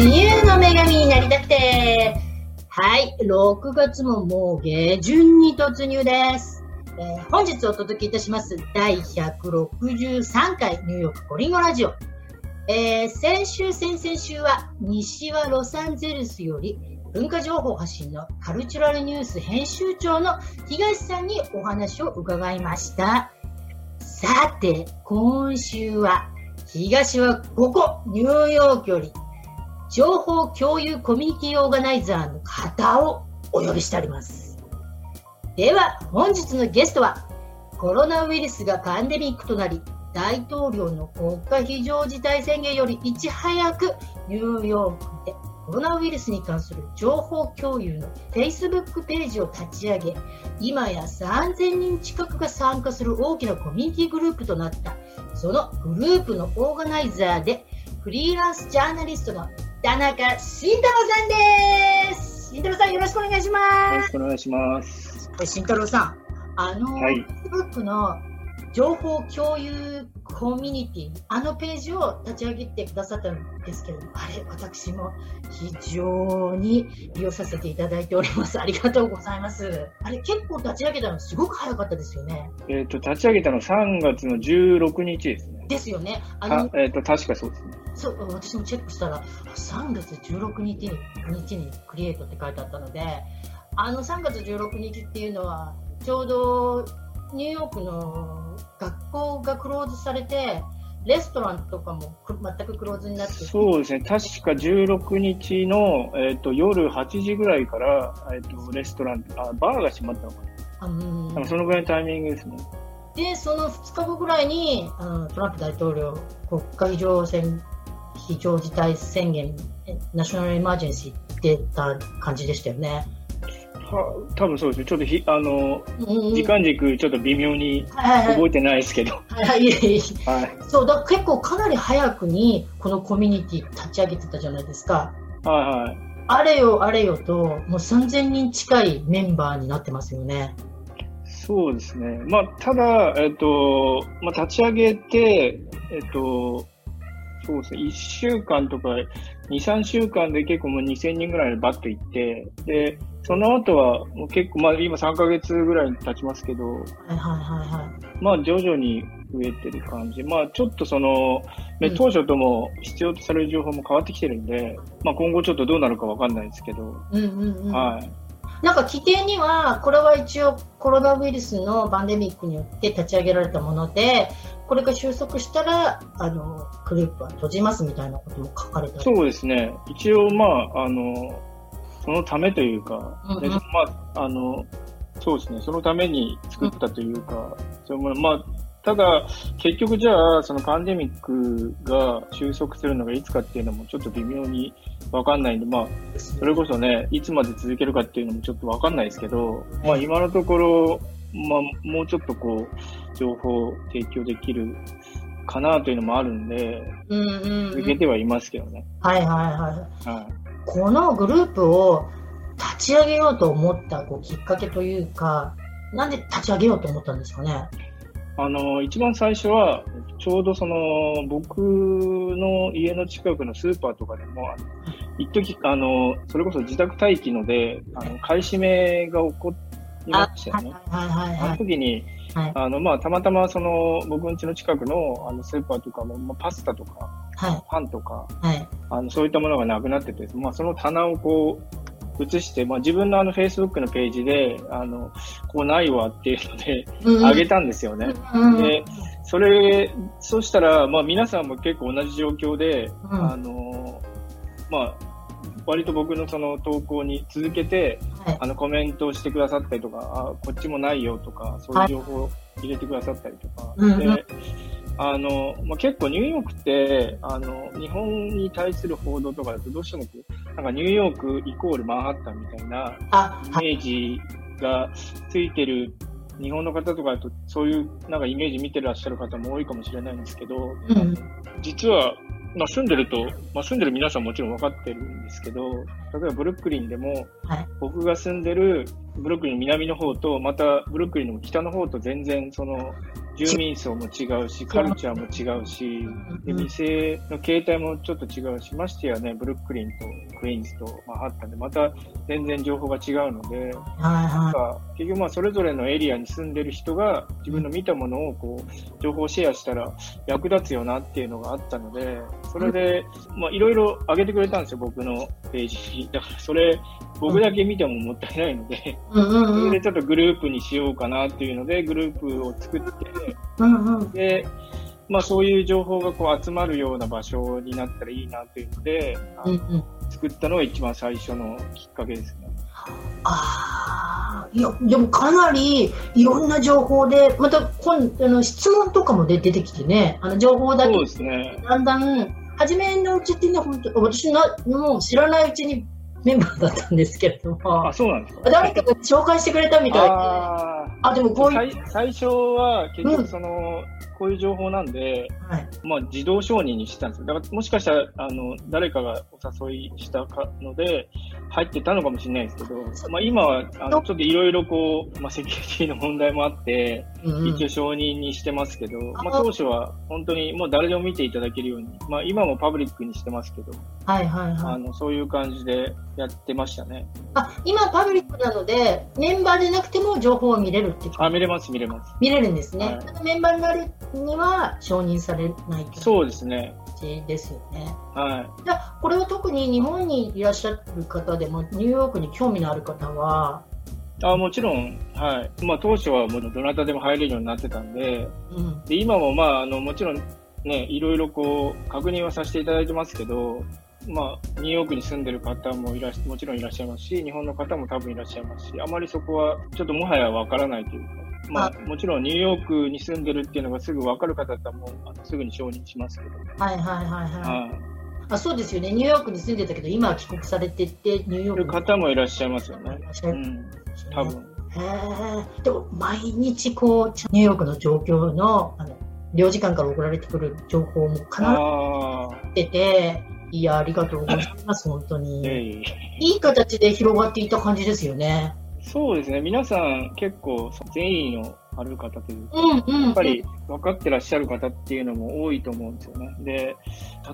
自由の女神になりたくて。はい、6月ももう下旬に突入です。えー、本日お届けいたします第163回ニューヨークコリンゴラジオ。えー、先週、先々週は西はロサンゼルスより文化情報発信のカルチュラルニュース編集長の東さんにお話を伺いました。さて、今週は東はここ、ニューヨークより情報共有コミュニティオーガナイザーの方をお呼びしております。では、本日のゲストは、コロナウイルスがパンデミックとなり、大統領の国家非常事態宣言よりいち早くニューヨークでコロナウイルスに関する情報共有の Facebook ページを立ち上げ、今や3000人近くが参加する大きなコミュニティグループとなった、そのグループのオーガナイザーで、フリーランスジャーナリストの田中慎太郎さんです。慎太郎さんよろしくお願いします。よろしくお願いします。慎太郎さん、あの、はい、Facebook の情報共有コミュニティ、あのページを立ち上げてくださったんですけれども、あれ、私も非常に利用させていただいております。ありがとうございます。あれ、結構立ち上げたのすごく早かったですよね。えっ、と、立ち上げたの3月の16日ですね。ですよね。あの、えっ、と、確かそうですね。そう、私もチェックしたら、3月16日に日にクリエイトって書いてあったので、あの3月16日っていうのは、ちょうどニューヨークの学校がクローズされて、レストランとかも全くクローズになってそうですね、確か16日の、えーと、夜8時ぐらいから、えーと、レストランあ、バーが閉まったのかな、うん、そのぐらいのタイミングですね。で、その2日後ぐらいに、あのトランプ大統領、国家非常宣非常事態宣言、ナショナルエマージェンシーってた感じでしたよね。は多分そうですね。ちょっとひ、あの、うん、時間軸ちょっと微妙に覚えてないですけど。そう、だ結構かなり早くにこのコミュニティ立ち上げてたじゃないですか。はいはい。あれよあれよと、もう3000人近いメンバーになってますよね。そうですね。まあ、ただ、えっと、まあ、立ち上げて、えっと、そうですね、1週間とか、2、3週間で結構もう2000人ぐらいバッと行って、で、その後はもう結構、まあ今3ヶ月ぐらい経ちますけど、はいはいはいはい。まあ徐々に増えてる感じ。まあちょっとその、ね、当初とも必要とされる情報も変わってきてるんで、まあ今後ちょっとどうなるかわかんないですけど、うんうんうん、はい。なんか規定には、これは一応コロナウイルスのパンデミックによって立ち上げられたもので、これが収束したら、あの、グループは閉じますみたいなことも書かれたそうですね。一応、まあ、あの、そのためというか、うんうん、まあ、あの、そうですね。そのために作ったというか、うん、それも、まあ、ただ、結局じゃあ、そのパンデミックが収束するのがいつかっていうのもちょっと微妙にわかんないんで、まあ、それこそね、いつまで続けるかっていうのもちょっとわかんないですけど、まあ今のところ、まあもうちょっとこう、情報提供できるかなというのもあるんで、うんうんうん、続けてはいますけどね。はいはいはい。はい、このグループを立ち上げようと思ったこうきっかけというか、なんで立ち上げようと思ったんですかね？あの、一番最初は、ちょうどその、僕の家の近くのスーパーとかでも、一時あの、それこそ自宅待機ので、あの、買い占めが起こりましたよね。あの時に、はい、あの、まあ、たまたまその、僕ん家の近くの、あの、スーパーとかも、まあ、パスタとか、はい、パンとか、はい、あの、そういったものがなくなってて、まあ、その棚をこう、移して、まあ、自分のあの Facebook のページで、あの、こうないわっていうので、あ、げたんですよね。で、それ、そしたら、まあ皆さんも結構同じ状況で、あの、まあ、割と僕のその投稿に続けて、はい、あのコメントをしてくださったりとか、あこっちもないよとか、そういう情報を入れてくださったりとか、はい、で、あの、まあ、結構ニューヨークって、あの、日本に対する報道とかだとどうしてもなんかニューヨークイコールマンハッタンみたいなイメージがついてる日本の方とかだとそういうなんかイメージ見てらっしゃる方も多いかもしれないんですけど、うん、実は、まあ、住んでると、まあ、住んでる皆さんもちろん分かってるんですけど、例えばブルックリンでも、はい、僕が住んでるブルックリンの南の方と、またブルックリンの北の方と全然その住民層も違うし、カルチャーも違うし、で店の形態もちょっと違うし、ましてやね、ブルックリンとクイーンズとマンハッタンで、また全然情報が違うので、なんか結局まあそれぞれのエリアに住んでる人が自分の見たものをこう、情報シェアしたら役立つよなっていうのがあったので、それで、まあいろいろ上げてくれたんですよ、僕のページ。に。だからそれ、僕だけ見てももったいないので、それでちょっとグループにしようかなっていうので、グループを作って、で、まあそういう情報がこう集まるような場所になったらいいなというので、作ったのが一番最初のきっかけですね。ああ、いや、でもかなりいろんな情報で、また今あの質問とかも出てきてね、あの情報だけ、ね、だんだん、初めのうちっていうのは本当、私のもう知らないうちにメンバーだったんですけれども。あ、そうなんですか誰かが紹介してくれたみたいで。あでもこう。最初は結局その、うんこういう情報なんで、はい、まあ自動承認にしてたんですよ。だからもしかしたら、あの、誰かがお誘いしたかので、入ってたのかもしれないですけど、まあ今は、あの、ちょっといろいろこう、まあセキュリティの問題もあって、うん、一応承認にしてますけど、まあ当初は本当にもう誰でも見ていただけるように、まあ今もパブリックにしてますけど、はいはいはい。あの、そういう感じでやってましたね。あ、今パブリックなので、メンバーでなくても情報を見れるってあ、見れます見れます。見れるんですね。はい、メンバーになるには承認されないそうですね。ですよね。はい。じゃこれは特に日本にいらっしゃる方でも、ニューヨークに興味のある方は、あもちろん、はい。まあ、当初はもうどなたでも入れるようになってたんで、うん、で今もまあ、あの、もちろんね、いろいろこう、確認はさせていただいてますけど、まあ、ニューヨークに住んでる方もいらもちろんいらっしゃいますし、日本の方も多分いらっしゃいますし、あまりそこはちょっともはやわからないというか、まあ、もちろんニューヨークに住んでるっていうのがすぐ分かる方だったらもうあのすぐに承認しますけど。はいはいはいはい。あそうですよね、ニューヨークに住んでたけど、今は帰国されてて、ニューヨークに。方もいらっしゃいますよね。うん、多分。へでも、毎日こう、ニューヨークの状況の、あの、領事館から送られてくる情報も必ず出て、いや、ありがとうございます、本当に。いい形で広がっていた感じですよね。そうですね。皆さん結構善意のある方というか、うんうん、やっぱり分かってらっしゃる方っていうのも多いと思うんですよね。で、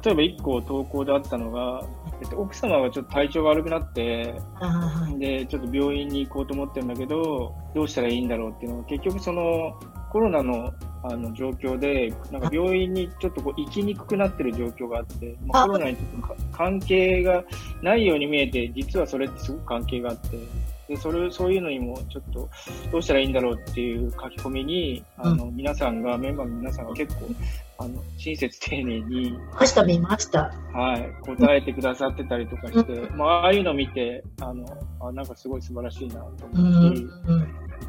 例えば1個投稿であったのが、えっと、奥様がちょっと体調が悪くなって、で、ちょっと病院に行こうと思ってるんだけど、どうしたらいいんだろうっていうのは、結局そのコロナのあの状況で、なんか病院にちょっとこう行きにくくなってる状況があって、まあ、コロナにちょっと関係がないように見えて、実はそれってすごく関係があって、で、それ、そういうのにもちょっとどうしたらいいんだろうっていう書き込みに、あの、皆さんが、メンバーの皆さんが結構、あの、親切丁寧に。見ました、見ました。はい、答えてくださってたりとかして、まあ、ああいうのを見て、あの、あなんかすごい素晴らしいなと思うし、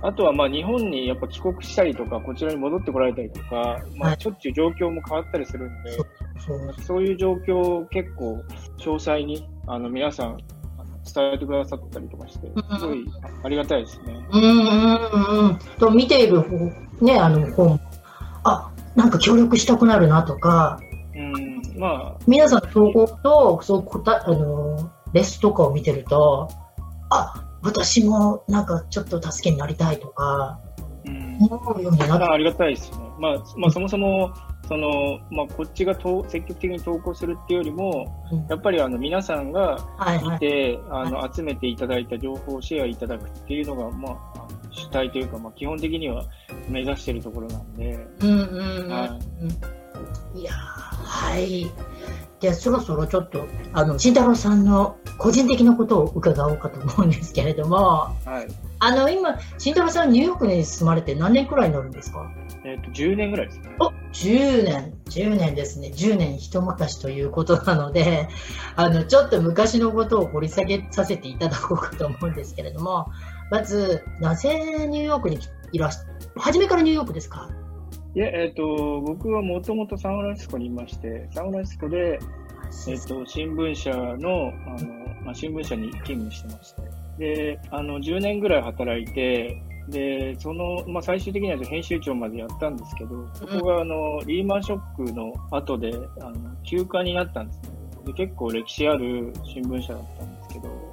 あとはまあ日本にやっぱ帰国したりとか、こちらに戻ってこられたりとか、まあしょっちゅう状況も変わったりするんで、そういう状況を結構詳細に、あの皆さん伝えてくださったりとかして、すごいありがたいですね。うんうんうん。と見ているね、あの本、あ、なんか協力したくなるなとか、うん、まあ。皆さんの投稿と、そう、あの、レスとかを見てると、あ、私もなんかちょっと助けになりたいとか、うん、思うようになっありがたいですね。まあ、まあ、そもそも、その、まあ、こっちがと積極的に投稿するっていうよりも、うん、やっぱりあの皆さんが見て、はい。はい、あの集めていただいた情報をシェアいただくっていうのが、まあ、主体というか、まあ、基本的には目指しているところなんで。うんうんうん、はい、いやはい。で、そろそろちょっと、あの、慎太郎さんの個人的なことを伺おうかと思うんですけれども、はい。あの、今、慎太郎さんニューヨークに住まれて何年くらいになるんですか？えっ、ー、と、10年ぐらいですね。お、10年、10年ですね。10年一昔ということなので、あの、ちょっと昔のことを掘り下げさせていただこうかと思うんですけれども、まず、なぜニューヨークにいらっしゃ、初めからニューヨークですか？いや、えっ、ー、と、僕はもともとサンフランシスコにいまして、サンフランシスコで、えっ、ー、と、新聞社の、あの、まあ、新聞社に勤務してまして、で、あの、10年ぐらい働いて、で、その、まあ、最終的には編集長までやったんですけど、そこが、あの、リーマンショックの後で、あの、休暇になったんですね。で、結構歴史ある新聞社だったんですけど。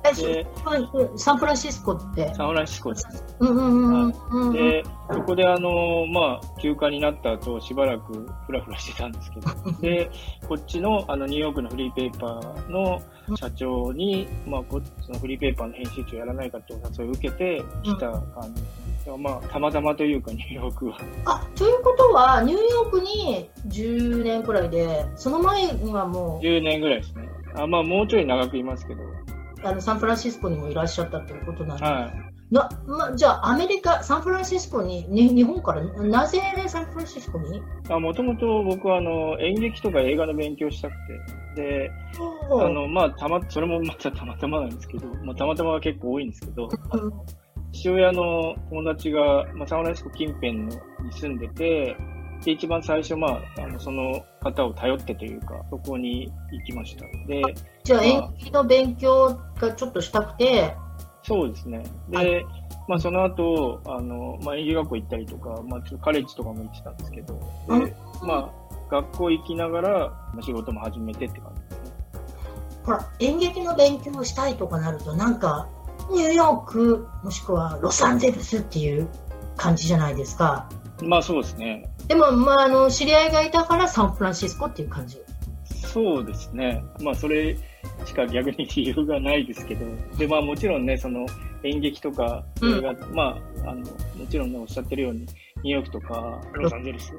サンフランシスコって。サンフランシスコです。うんうんうん、で、そこであの、まあ、休暇になった後、しばらくふらふらしてたんですけど、で、こっちのあのニューヨークのフリーペーパーの社長に、まあ、こそのフリーペーパーの編集長やらないかとお誘いを受けて来た感じですね。まあ、たまたまというか、ニューヨークは。あ、ということは、ニューヨークに10年くらいで、その前にはもう。10年ぐらいですね。あまあ、もうちょい長くいますけど。あの、サンフランシスコにもいらっしゃったということなんで。はい。な、ま、じゃあ、アメリカ、サンフランシスコに、に日本から、なぜサンフランシスコに？もともと僕はあの演劇とか映画の勉強したくて、で、あの、まあ、たま、それもまたたまたまなんですけど、まあ、たまたまは結構多いんですけど、父親の友達が、まあ、サンフランシスコ近辺のに住んでて、で、一番最初、まあ、あのその方を頼ってというか、そこに行きました。で、じゃあ、演劇の勉強がちょっとしたくて、そうですね。で、まあ、その後、あの、まあ、演技学校行ったりとか、まあ、ちょっとカレッジとかも行ってたんですけど、で、まあ、学校行きながら、仕事も始めてって感じですね。ほら、演劇の勉強をしたいとかなると、なんか、ニューヨーク、もしくはロサンゼルスっていう感じじゃないですか。まあそうですね。でも、まあ、あの、知り合いがいたからサンフランシスコっていう感じ。そうですね。まあ、それしか逆に理由がないですけど、で、まあもちろんね、その演劇とか映画、うん、まあ、あの、もちろんね、おっしゃってるように、ニューヨークとかロサンゼルス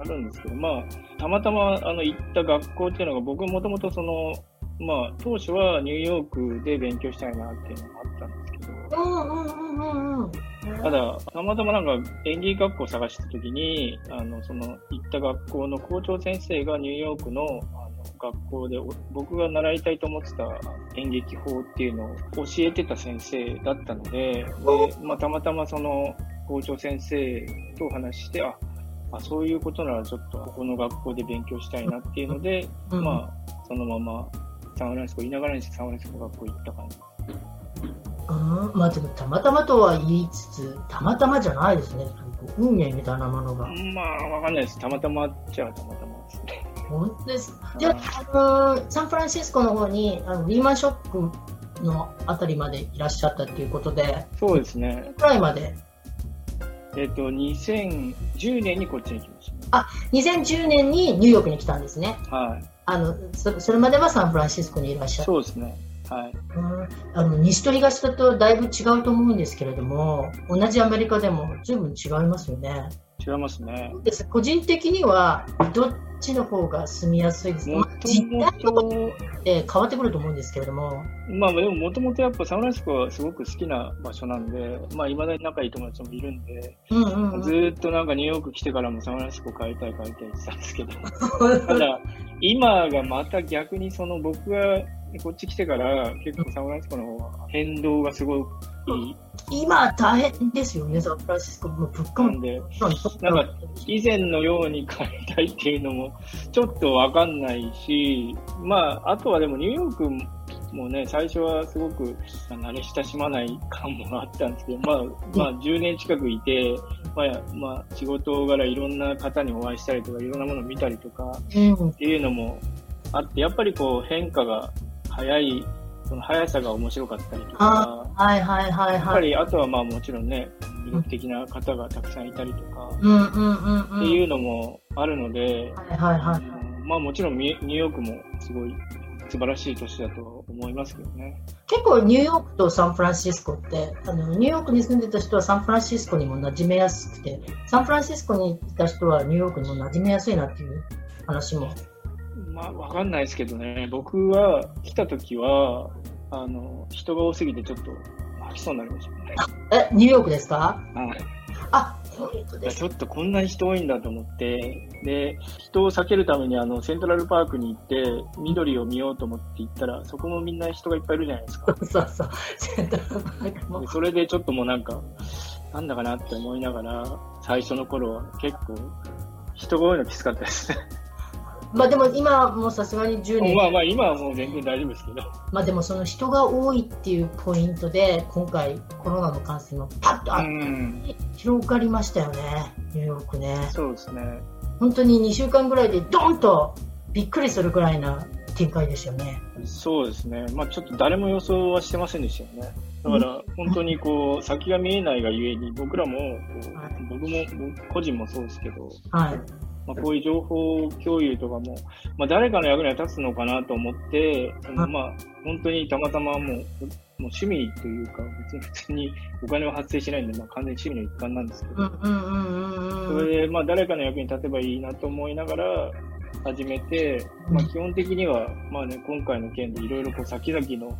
あるんですけど、まあ、たまたまあの行った学校っていうのが、僕もともとその、まあ、当初はニューヨークで勉強したいなっていうのもあったんですけど、ただ、たまたまなんか演技学校を探したときに、あの、その行った学校の校長先生がニューヨークの学校で僕が習いたいと思ってた演劇法っていうのを教えてた先生だったので、でまあ、たまたまその校長先生とお話して、あ、あそういうことならちょっとここの学校で勉強したいなっていうので、うん、まあ、そのままサンフランシスコ、いながらにしてサンフランシスコ学校行った感じ。うん、まあでもたまたまとは言いつつ、たまたまじゃないですね。運命みたいなものが。まあ、わかんないです。たまたまっちゃたまたまですね。本当ですじゃあ、あのサンフランシスコの方にあのリーマンショックのあたりまでいらっしゃったということで、そうですね。くらいまで？えっ、と、2010年にこっちに来ました、ね。あ、2010年にニューヨークに来たんですね。はい。あの、そそれまではサンフランシスコにいらっしゃる。そうですね。はい。うん、あの西と東だとだいぶ違うと思うんですけれども、同じアメリカでも随分違いますよね。違いますね。です個人的にはどっちの方が住みやすいです。か、まあ、実態とって変わってくると思うんですけれども。まあでももともとやっぱサンフランシスコはすごく好きな場所なんで、まあいまだに仲いい友達もいるんで、うんうんうん、ずっとなんかニューヨーク来てからもサンフランシスコ帰りたい帰りたいって言ってたんですけど、ただ今がまた逆にその僕がこっち来てから結構サンフランシスコの方は変動がすごく今大変ですよね、サンフランシスコ。も物価も。で、なんか以前のように帰りたいっていうのもちょっとわかんないし、まあ、あとはでもニューヨークもね、最初はすごく慣れ親しまない感もあったんですけど、まあ、まあ、10年近くいて、まあ、まあ、仕事柄いろんな方にお会いしたりとか、いろんなものを見たりとか、っていうのもあって、やっぱりこう変化が早いその速さが面白かったりとか、はいはいはいはい。やっぱり、あとはまあもちろんね、魅力的な方がたくさんいたりとか、うんうんうん、っていうのもあるので、はいはいはい。まあもちろんニューヨークもすごい素晴らしい都市だと思いますけどね。結構ニューヨークとサンフランシスコって、あのニューヨークに住んでた人はサンフランシスコにも馴染めやすくて、サンフランシスコにいた人はニューヨークにも馴染めやすいなっていう話も。まあ、わかんないですけどね、僕は来た時は、あの、人が多すぎてちょっと吐きそうになりましたね。え、ニューヨークですか？はい。あ、ちょっとこんなに人多いんだと思って、で、人を避けるためにあの、セントラルパークに行って、緑を見ようと思って行ったら、そこもみんな人がいっぱいいるじゃないですか。そうそう、セントラルパークも。それでちょっともうなんか、なんだかなって思いながら、最初の頃は結構、人が多いのきつかったですね。まあでも今もさすがに10年。まあまあ今はもう全然大丈夫ですけど。まあでもその人が多いっていうポイントで、今回コロナの感染がパッとあって広がりましたよね、ニューヨークね。そうですね。本当に2週間ぐらいでドンとびっくりするぐらいな展開でしたよね。そうですね。まあちょっと誰も予想はしてませんでしたよね。だから本当にこう、先が見えないがゆえに、僕らも僕も、個人もそうですけど、はい。まあ、こういう情報共有とかも、まあ、誰かの役には立つのかなと思って、まあ、本当にたまたまもう、もう趣味というか、別に普通にお金は発生しないんで、まあ、完全に趣味の一環なんですけど。それで、まあ、誰かの役に立てばいいなと思いながら始めて、まあ、基本的には、まあね、今回の件でいろいろこう先々の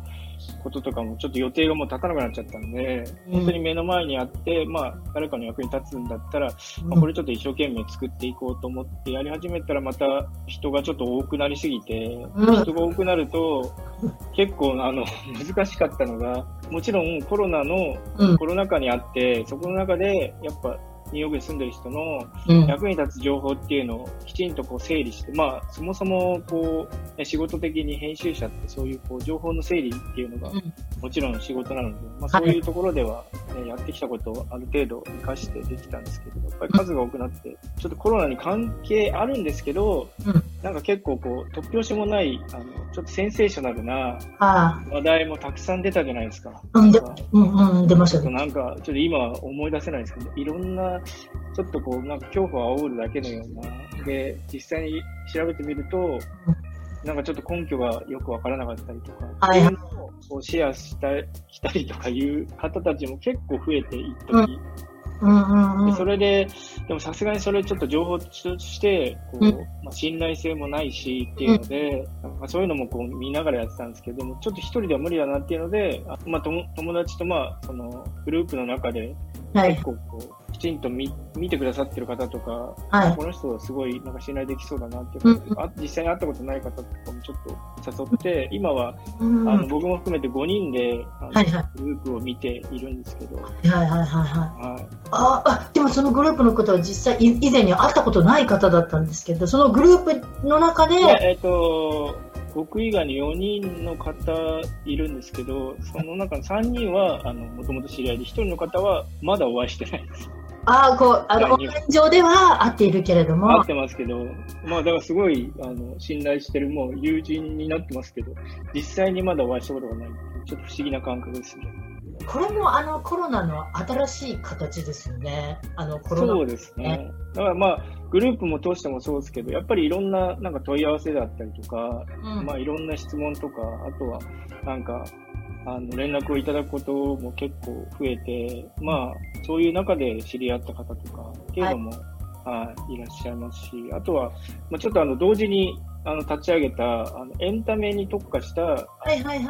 こととかもちょっと予定がもう立たなくなっちゃったんで、うん。本当に目の前にあって、まあ、誰かの役に立つんだったら、まあ、これちょっと一生懸命作っていこうと思ってやり始めたらまた人がちょっと多くなりすぎて、うん。人が多くなると結構あの難しかったのが、もちろんコロナのうん。コロナ禍にあって、そこの中でやっぱニューヨークに住んでる人のうん。役に立つ情報っていうのをきちんとこう整理して、まあそもそもこうね仕事的に編集者ってそういうこう情報の整理っていうのがうん。もちろん仕事なので、まあ、そういうところでは、ね、やってきたことをある程度活かしてできたんですけど、やっぱり数が多くなって、ちょっとコロナに関係あるんですけど、うんなんか結構こう、突拍子もない、あの、ちょっとセンセーショナルなあ話題もたくさん出たじゃないですか。あ、うん、でうん、うん、出ましたね。なんか、ちょっと今は思い出せないですけど、いろんな、ちょっとこう、なんか恐怖を煽るだけのような、で、実際に調べてみると、なんかちょっと根拠がよくわからなかったりとか、はいをシェアしたしたりとかいう方たちも結構増えていった時、うん、うん、うん。でそれで、でもさすがにそれちょっと情報として、こう、うん。まあ、信頼性もないしっていうので、なん。かそういうのもこう見ながらやってたんですけど、でもちょっと一人では無理だなっていうので、あまあ、友友達とまあ、そのグループの中ではい。結。構こう、きちんと見見てくださってる方とか、はい。この人はすごいなんか信頼できそうだなっていううんあ実際に会ったことない方とかもちょっと誘って、今は、うん。あのはい僕も含めて5人であの、はい。グループを見ているんですけど、はいはいはいはい。はい、ああ、でもそのグループの方は実際い以前に会ったことない方だったんですけど、そのグループの中で、えっ、と、僕以外に4人の方いるんですけど、その中の3人は、あの、もともと知り合いで、1人の方はまだお会いしてないです。ああ、こう、あの、オンライン上では会っているけれども会っ、てますけど、まあ、だからすごい、あの、信頼してる、もう友人になってますけど、実際にまだお会いしたことがないちょっと不思議な感覚ですね。これもあのコロナの新しい形ですよね。あのコロナ。そうですね。だからまあ、グループも通してもそうですけど、やっぱりいろんななんか問い合わせだったりとか、うんまあいろんな質問とか、あとはなんか、あの連絡をいただくことも結構増えて、まあそういう中で知り合った方とかっていうのも、はい、いらっしゃいますし、あとは、まあ、ちょっとあの同時にあの立ち上げたあのエンタメに特化した。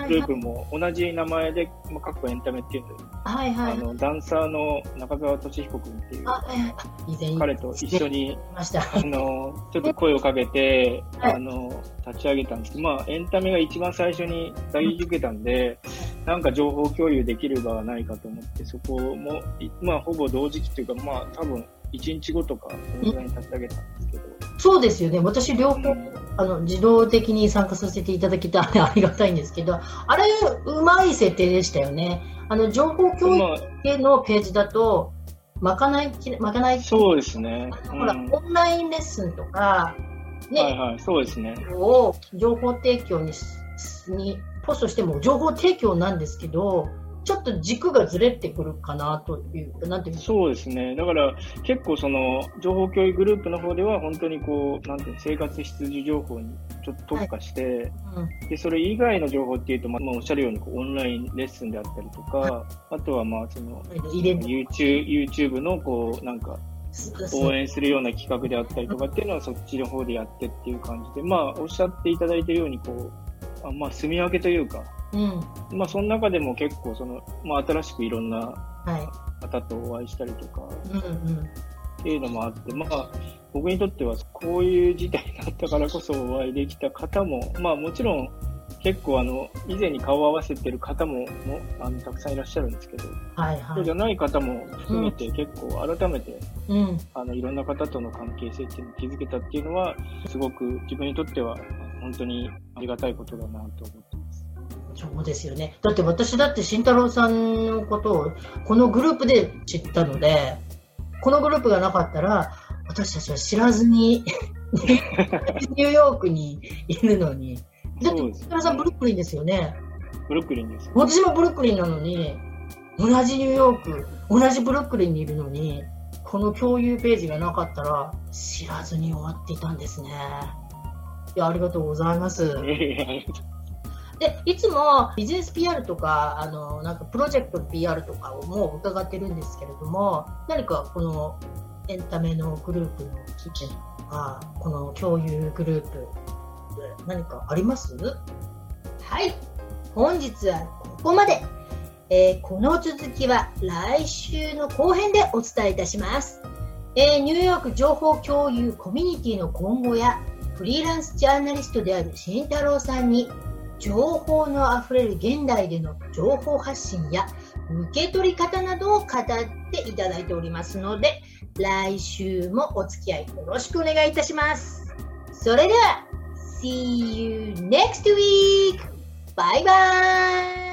グループも同じ名前で、まあ、かっこエンタメっていうんで、はいはい。あのダンサーの中澤俊彦君っていうあ、はい彼と一緒に言いました。あの、ちょっと声をかけて、はいあの、立ち上げたんですけど、まあ、エンタメが一番最初に打撃受けたんで、なんか情報共有できる場はないかと思って、そこも、いまあ、ほぼ同時期っていうか、まあ、多分、1日後とか、そのぐらいに立ち上げたんですけど、そうですよね。私両方、うんあの、自動的に参加させていただけたらありがたいんですけど、あれ、うまい設定でしたよね。あの、情報共有ま系のページだと、まかないき、まかないあ、そうですね。ほら、うんオンラインレッスンとか、ね、はいはい、そうですね。を情報提供にしにポストしても情報提供なんですけど、ちょっと軸がずれてくるかなという、なんていうそうですね。だから、結構その、情報共有グループの方では、本当にこう、なんていうの、生活必需情報にちょっと特化して、うん。で、それ以外の情報っていうと、まあ、まあおっしゃるようにこう、オンラインレッスンであったりとか、あとは、まあ、その、YouTube, YouTube の、こう、なんか、応援するような企画であったりとかっていうのは、そっちの方でやってっていう感じで、まあ、おっしゃっていただいているように、こう、あまあ、住み分けというか、うん、まあ、その中でも結構、その、まあ、新しくいろんなは方とお会いしたりとか、い、うんうん、っていうのもあって、まあ、僕にとっては、こういう事態になったからこそお会いできた方も、まあ、もちろん、結構、あの、以前に顔を合わせてる方も、もあのたくさんいらっしゃるんですけど、はいはい。そうじゃ、ない方も含めて、結構、改めて、うん、あの、いろんな方との関係性っていうのを築けたっていうのは、すごく自分にとっては、本当にありがたいことだなと思ってます。そうですよね。だって私だって慎太郎さんのことをこのグループで知ったので、このグループがなかったら、私たちは知らずに ニューヨークにいるのに、だって、木村さん、ブルックリンですよね。ブルックリンです。私もブルックリンなのに、同じニューヨーク、同じブルックリンにいるのに、この共有ページがなかったら、知らずに終わっていたんですね。いや、ありがとうございます。で、いつもビジネス PR とか、あの、なんかプロジェクト PR とかをもう伺ってるんですけれども、何かこのエンタメのグループの意見とか、この共有グループで何かあります？はい。本日はここまで。えーこの続きは来週の後編でお伝えいたします。えーニューヨーク情報共有コミュニティの今後やフリーランスジャーナリストである慎太郎さんに情報のあふれる現代での情報発信や受け取り方などを語っていただいておりますので来週もお付き合いよろしくお願いいたします。それでは See you next week! バイバーイ